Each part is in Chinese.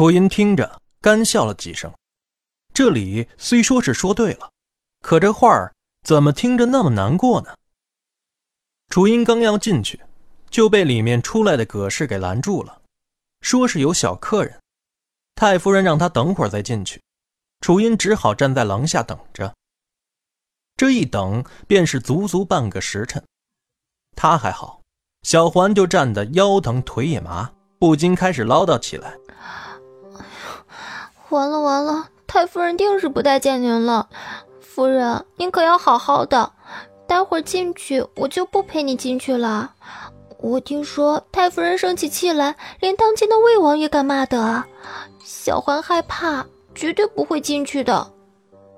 楚音听着，干笑了几声。这里虽说是说对了，可这话儿怎么听着那么难过呢？楚音刚要进去，就被里面出来的葛氏给拦住了，说是有小客人，太夫人让他等会儿再进去。楚音只好站在廊下等着。这一等便是足足半个时辰。他还好，小环就站得腰疼腿也麻，不禁开始唠叨起来：“，完了完了，太夫人定是不待见您了。夫人，您可要好好的。”待会儿进去，我就不陪你进去了。我听说太夫人生起气来，连当今的魏王也敢骂的。小环害怕，绝对不会进去的。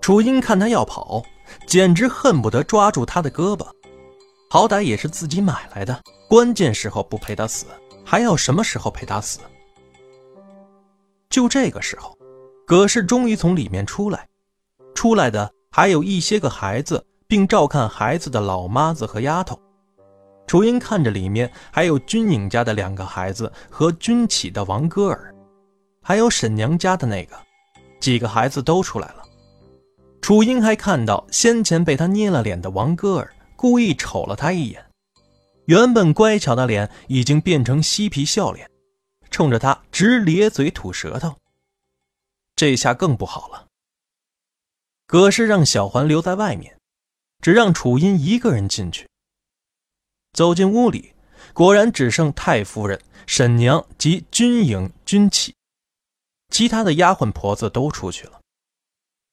楚音看他要跑，简直恨不得抓住他的胳膊。好歹也是自己买来的，关键时候不陪他死，还要什么时候陪他死？就这个时候，葛氏终于从里面出来，出来的还有一些个孩子。并照看孩子的老妈子和丫头，楚音看着里面还有军颖家的两个孩子和军启的王歌儿，还有沈娘家的那个，几个孩子都出来了。楚音还看到先前被他捏了脸的王歌儿故意瞅了他一眼，原本乖巧的脸已经变成嬉皮笑脸，冲着他直咧嘴吐舌头。这下更不好了。葛氏让小环留在外面。只让楚音一个人进去。走进屋里，果然只剩太夫人、沈娘及军营、军启，其他的丫鬟婆子都出去了。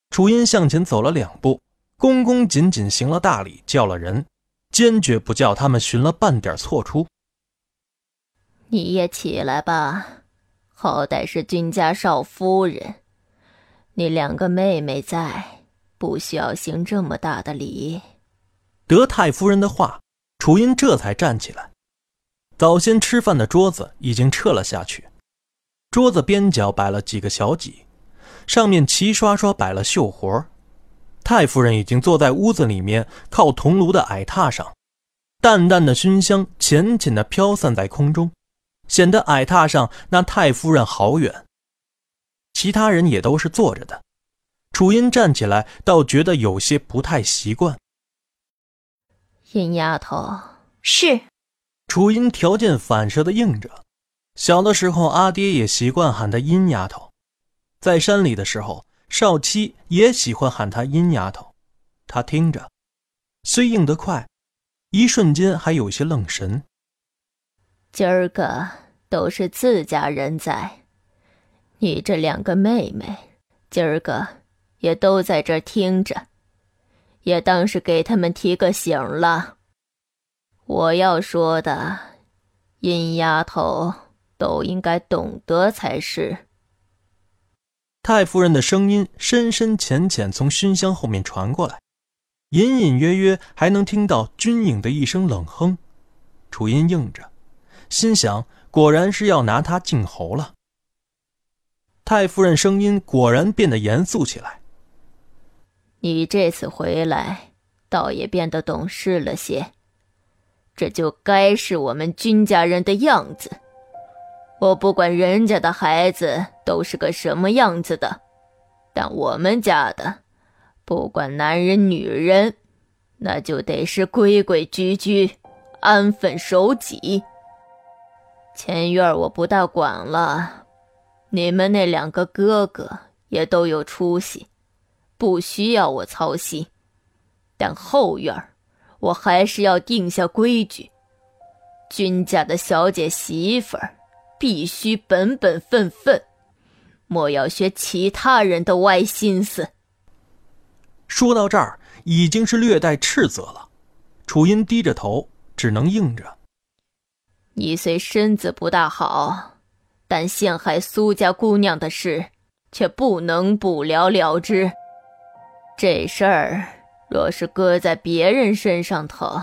楚音向前走了两步，恭恭谨谨行了大礼，叫了人，坚决不叫他们寻了半点错出。你也起来吧，好歹是君家少夫人，你两个妹妹在。不需要行这么大的礼。得太夫人的话，楚音这才站起来。早先吃饭的桌子已经撤了下去，桌子边角摆了几个小几，上面齐刷刷摆了绣活。太夫人已经坐在屋子里面靠铜炉的矮榻上，淡淡的熏香浅浅的飘散在空中，显得矮榻上那太夫人好远。其他人也都是坐着的。楚音站起来，倒觉得有些不太习惯。殷丫头是。楚音条件反射的应着。小的时候，阿爹也习惯喊她殷丫头。在山里的时候，少七也喜欢喊她殷丫头。她听着，虽应得快，一瞬间还有些愣神。今儿个都是自家人在，你这两个妹妹，今儿个。也都在这听着，也当是给他们提个醒了。我要说的，殷丫头都应该懂得才是。太夫人的声音深深浅浅从熏香后面传过来，隐隐约约还能听到军影的一声冷哼。楚音应着，心想：果然是要拿他敬侯了。太夫人声音果然变得严肃起来。你这次回来，倒也变得懂事了些。这就该是我们君家人的样子。我不管人家的孩子都是个什么样子的，但我们家的，不管男人女人，那就得是规规矩矩、安分守己。前院我不大管了，你们那两个哥哥也都有出息。不需要我操心，但后院我还是要定下规矩。君家的小姐媳妇儿必须本本分分，莫要学其他人的歪心思。说到这儿，已经是略带斥责了。楚音低着头，只能应着。你虽身子不大好，但陷害苏家姑娘的事，却不能不了了之。这事儿若是搁在别人身上头，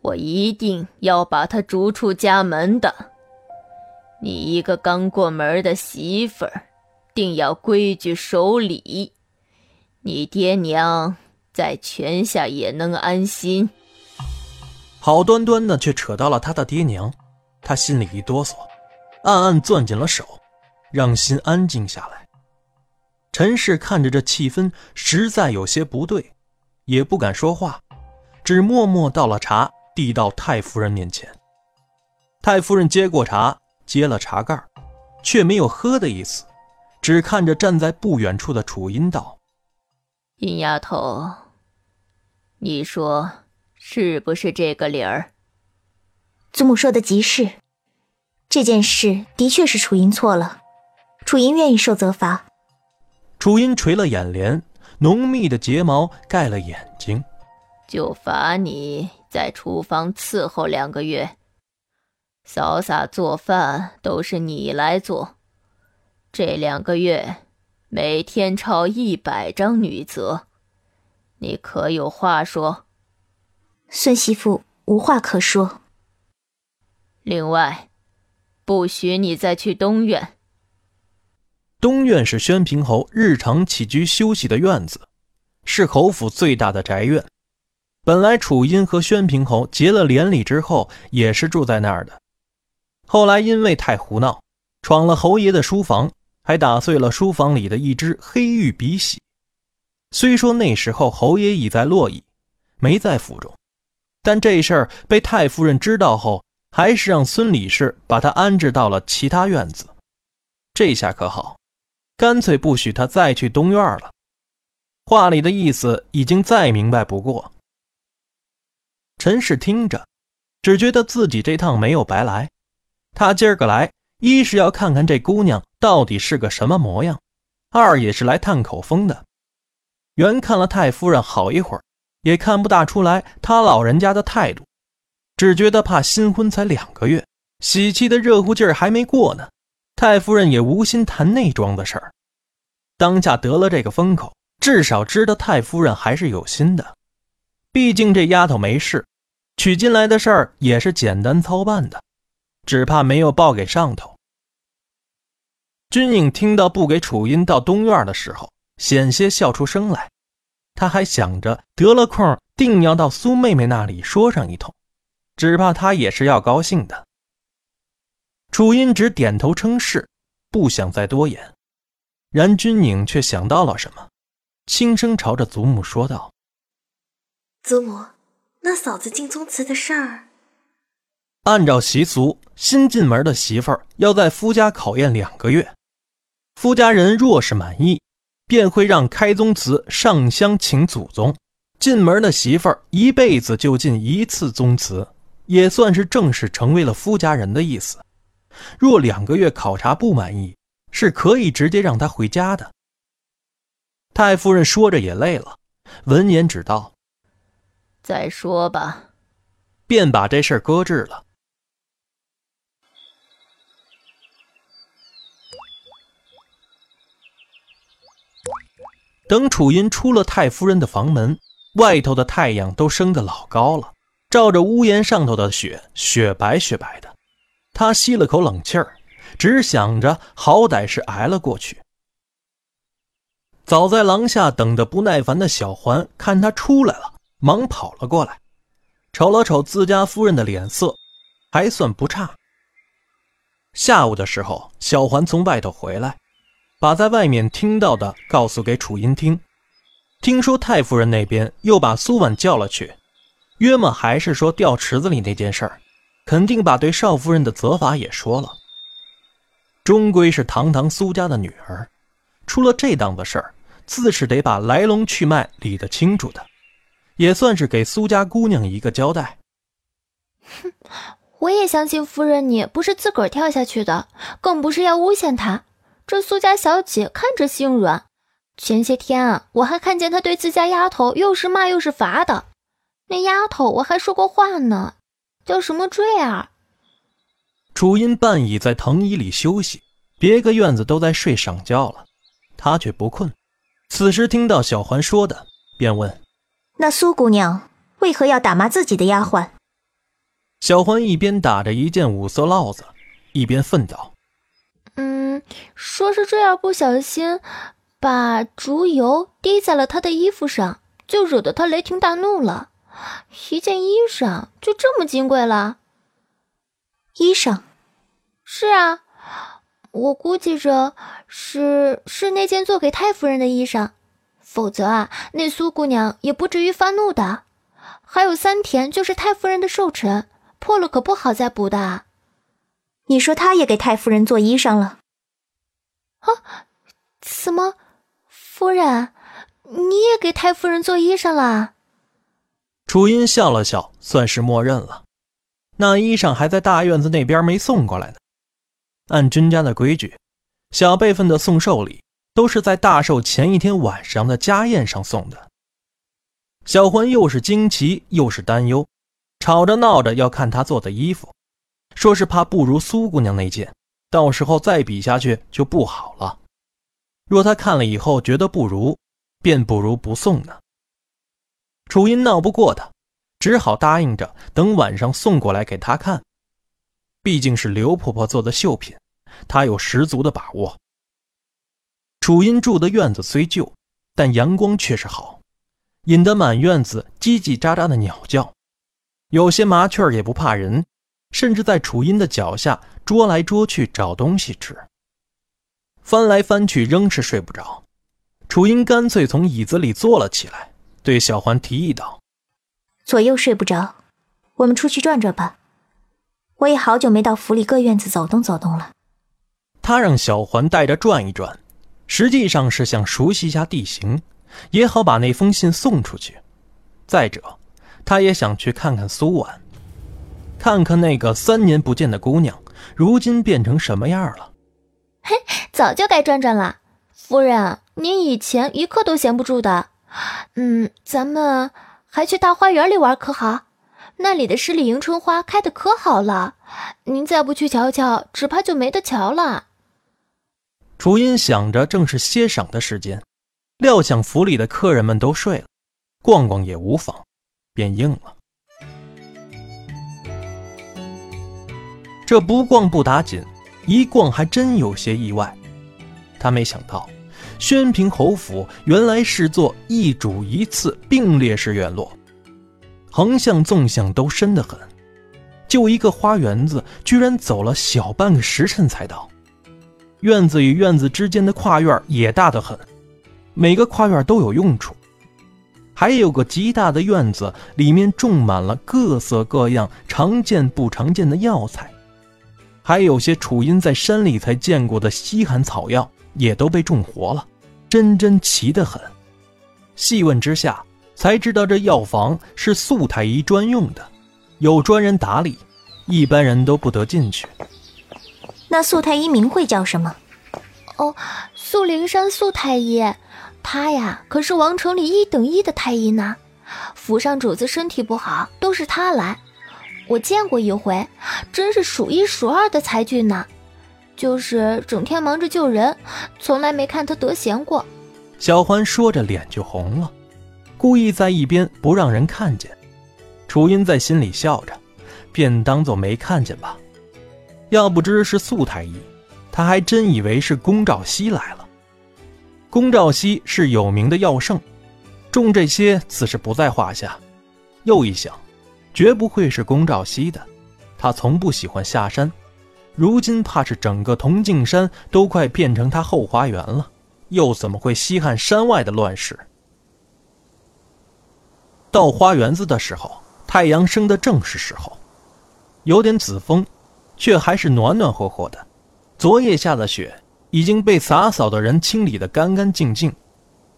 我一定要把他逐出家门的。你一个刚过门的媳妇儿，定要规矩守礼，你爹娘在泉下也能安心。好端端的却扯到了他的爹娘，他心里一哆嗦，暗暗攥紧了手，让心安静下来。陈氏看着这气氛，实在有些不对，也不敢说话，只默默倒了茶，递到太夫人面前。太夫人接过茶，接了茶盖，却没有喝的意思，只看着站在不远处的楚音道：“殷丫头，你说是不是这个理儿？”祖母说的极是，这件事的确是楚音错了，楚音愿意受责罚。楚音垂了眼帘，浓密的睫毛盖了眼睛。就罚你在厨房伺候两个月，嫂嫂做饭都是你来做。这两个月，每天抄一百张女则，你可有话说？孙媳妇无话可说。另外，不许你再去东院。东院是宣平侯日常起居休息的院子，是侯府最大的宅院。本来楚音和宣平侯结了连理之后，也是住在那儿的。后来因为太胡闹，闯了侯爷的书房，还打碎了书房里的一只黑玉笔洗。虽说那时候侯爷已在洛邑，没在府中，但这事儿被太夫人知道后，还是让孙李氏把他安置到了其他院子。这下可好。干脆不许他再去东院了。话里的意思已经再明白不过。陈氏听着，只觉得自己这趟没有白来。他今儿个来，一是要看看这姑娘到底是个什么模样，二也是来探口风的。原看了太夫人好一会儿，也看不大出来他老人家的态度，只觉得怕新婚才两个月，喜气的热乎劲儿还没过呢。太夫人也无心谈内庄的事儿，当下得了这个风口，至少知道太夫人还是有心的。毕竟这丫头没事，娶进来的事儿也是简单操办的，只怕没有报给上头。君颖听到不给楚音到东院的时候，险些笑出声来。他还想着得了空，定要到苏妹妹那里说上一通，只怕他也是要高兴的。楚音只点头称是，不想再多言。然君宁却想到了什么，轻声朝着祖母说道：“祖母，那嫂子进宗祠的事儿，按照习俗，新进门的媳妇儿要在夫家考验两个月。夫家人若是满意，便会让开宗祠上香请祖宗。进门的媳妇儿一辈子就进一次宗祠，也算是正式成为了夫家人的意思。”若两个月考察不满意，是可以直接让他回家的。太夫人说着也累了，闻言只道：“再说吧。”便把这事搁置了。等楚音出了太夫人的房门，外头的太阳都升得老高了，照着屋檐上头的雪，雪白雪白的。他吸了口冷气儿，只想着好歹是挨了过去。早在廊下等得不耐烦的小环看他出来了，忙跑了过来，瞅了瞅自家夫人的脸色，还算不差。下午的时候，小环从外头回来，把在外面听到的告诉给楚音听。听说太夫人那边又把苏婉叫了去，约么还是说掉池子里那件事儿。肯定把对少夫人的责罚也说了。终归是堂堂苏家的女儿，出了这档子事儿，自是得把来龙去脉理得清楚的，也算是给苏家姑娘一个交代。哼，我也相信夫人你不是自个儿跳下去的，更不是要诬陷她。这苏家小姐看着心软，前些天啊，我还看见她对自家丫头又是骂又是罚的。那丫头我还说过话呢。叫什么坠儿？楚音半倚在藤椅里休息，别个院子都在睡晌觉了，他却不困。此时听到小环说的，便问：“那苏姑娘为何要打骂自己的丫鬟？”小环一边打着一件五色烙子，一边愤道：“嗯，说是坠儿不小心把竹油滴在了她的衣服上，就惹得她雷霆大怒了。”一件衣裳就这么金贵了？衣裳？是啊，我估计着是是那件做给太夫人的衣裳，否则啊，那苏姑娘也不至于发怒的。还有三田就是太夫人的寿辰，破了可不好再补的。你说她也给太夫人做衣裳了？啊？怎么，夫人，你也给太夫人做衣裳了？楚音笑了笑，算是默认了。那衣裳还在大院子那边没送过来呢。按君家的规矩，小辈分的送寿礼都是在大寿前一天晚上的家宴上送的。小环又是惊奇又是担忧，吵着闹着要看他做的衣服，说是怕不如苏姑娘那件，到时候再比下去就不好了。若他看了以后觉得不如，便不如不送呢。楚音闹不过他，只好答应着等晚上送过来给他看。毕竟是刘婆婆做的绣品，她有十足的把握。楚音住的院子虽旧，但阳光却是好，引得满院子叽叽喳喳的鸟叫，有些麻雀也不怕人，甚至在楚音的脚下捉来捉去找东西吃。翻来翻去仍是睡不着，楚音干脆从椅子里坐了起来，对小环提议道：“左右睡不着，我们出去转转吧。”我也好久没到府里各院子走动走动了。他让小环带着转一转，实际上是想熟悉一下地形，也好把那封信送出去。再者，他也想去看看苏婉，看看那个三年不见的姑娘，如今变成什么样了。嘿，早就该转转了，夫人，您以前一刻都闲不住的。嗯，咱们还去大花园里玩可好？那里的十里迎春花开的可好了，您再不去瞧瞧，只怕就没得瞧了。楚音想着，正是歇晌的时间，料想府里的客人们都睡了，逛逛也无妨，便应了。这不逛不打紧，一逛还真有些意外。他没想到，宣平侯府原来是座一主一次并列式院落。横向、纵向都深得很，就一个花园子，居然走了小半个时辰才到。院子与院子之间的跨院也大得很，每个跨院都有用处。还有个极大的院子，里面种满了各色各样、常见不常见的药材，还有些楚音在山里才见过的稀罕草药，也都被种活了，真真奇得很。细问之下。才知道这药房是素太医专用的，有专人打理，一般人都不得进去。那素太医名讳叫什么？哦，素灵山素太医，他呀可是王城里一等一的太医呢。府上主子身体不好，都是他来。我见过一回，真是数一数二的才俊呢。就是整天忙着救人，从来没看他得闲过。小欢说着，脸就红了。故意在一边不让人看见，楚音在心里笑着，便当做没看见吧。要不知是素太医，他还真以为是龚兆熙来了。龚兆熙是有名的药圣，种这些自是不在话下。又一想，绝不会是龚兆熙的，他从不喜欢下山，如今怕是整个铜镜山都快变成他后花园了，又怎么会稀罕山外的乱世？到花园子的时候，太阳升的正是时候，有点紫风，却还是暖暖和和的。昨夜下的雪已经被洒扫的人清理得干干净净，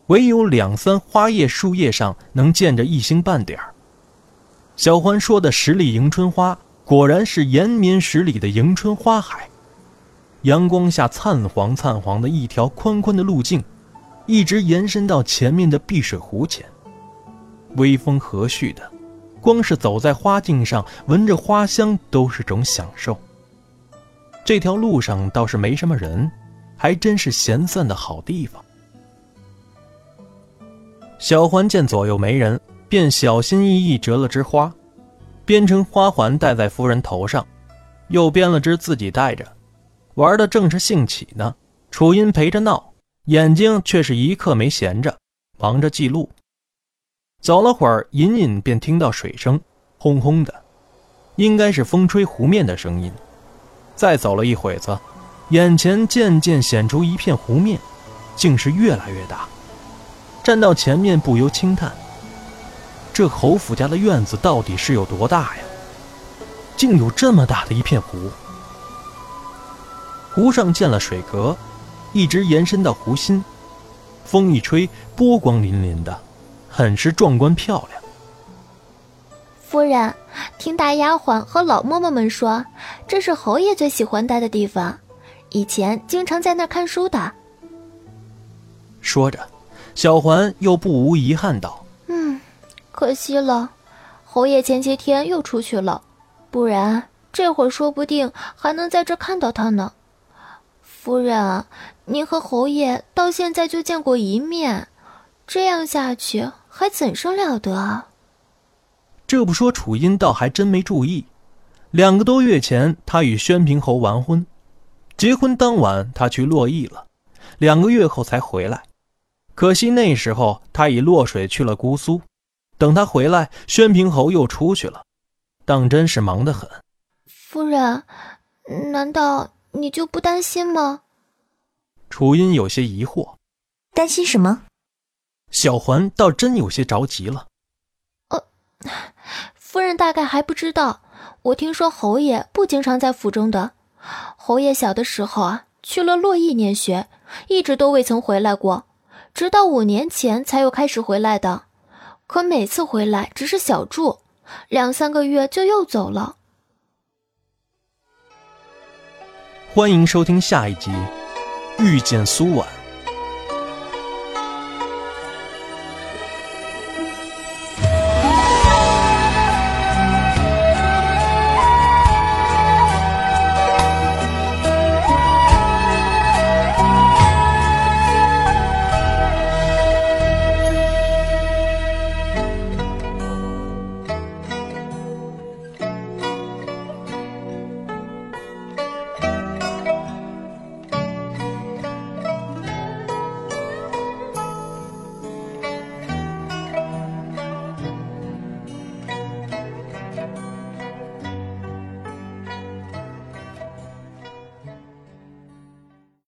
唯有两三花叶树叶上能见着一星半点儿。小欢说的十里迎春花，果然是延绵十里的迎春花海。阳光下灿黄灿黄的一条宽宽的路径，一直延伸到前面的碧水湖前。微风和煦的，光是走在花径上，闻着花香都是种享受。这条路上倒是没什么人，还真是闲散的好地方。小环见左右没人，便小心翼翼折了枝花，编成花环戴在夫人头上，又编了只自己戴着，玩的正是兴起呢。楚音陪着闹，眼睛却是一刻没闲着，忙着记录。走了会儿，隐隐便听到水声，轰轰的，应该是风吹湖面的声音。再走了一会子，眼前渐渐显出一片湖面，竟是越来越大。站到前面，不由轻叹：这侯府家的院子到底是有多大呀？竟有这么大的一片湖。湖上建了水阁，一直延伸到湖心，风一吹，波光粼粼的，很是壮观漂亮。夫人，听大丫鬟和老嬷嬷们说，这是侯爷最喜欢待的地方，以前经常在那儿看书的。说着。小环又不无遗憾道：“嗯，可惜了，侯爷前些天又出去了，不然这会儿说不定还能在这看到他呢。夫人，您和侯爷到现在就见过一面，这样下去还怎生了得啊？”这不说，楚音倒还真没注意，两个多月前他与宣平侯完婚，结婚当晚他去洛邑了，两个月后才回来。可惜那时候他已落水去了姑苏，等他回来，宣平侯又出去了，当真是忙得很。夫人，难道你就不担心吗？楚音有些疑惑，担心什么？小环倒真有些着急了。呃，夫人大概还不知道，我听说侯爷不经常在府中的。侯爷小的时候啊，去了洛邑念学，一直都未曾回来过。直到五年前才又开始回来的，可每次回来只是小住，两三个月就又走了。欢迎收听下一集《遇见苏婉》。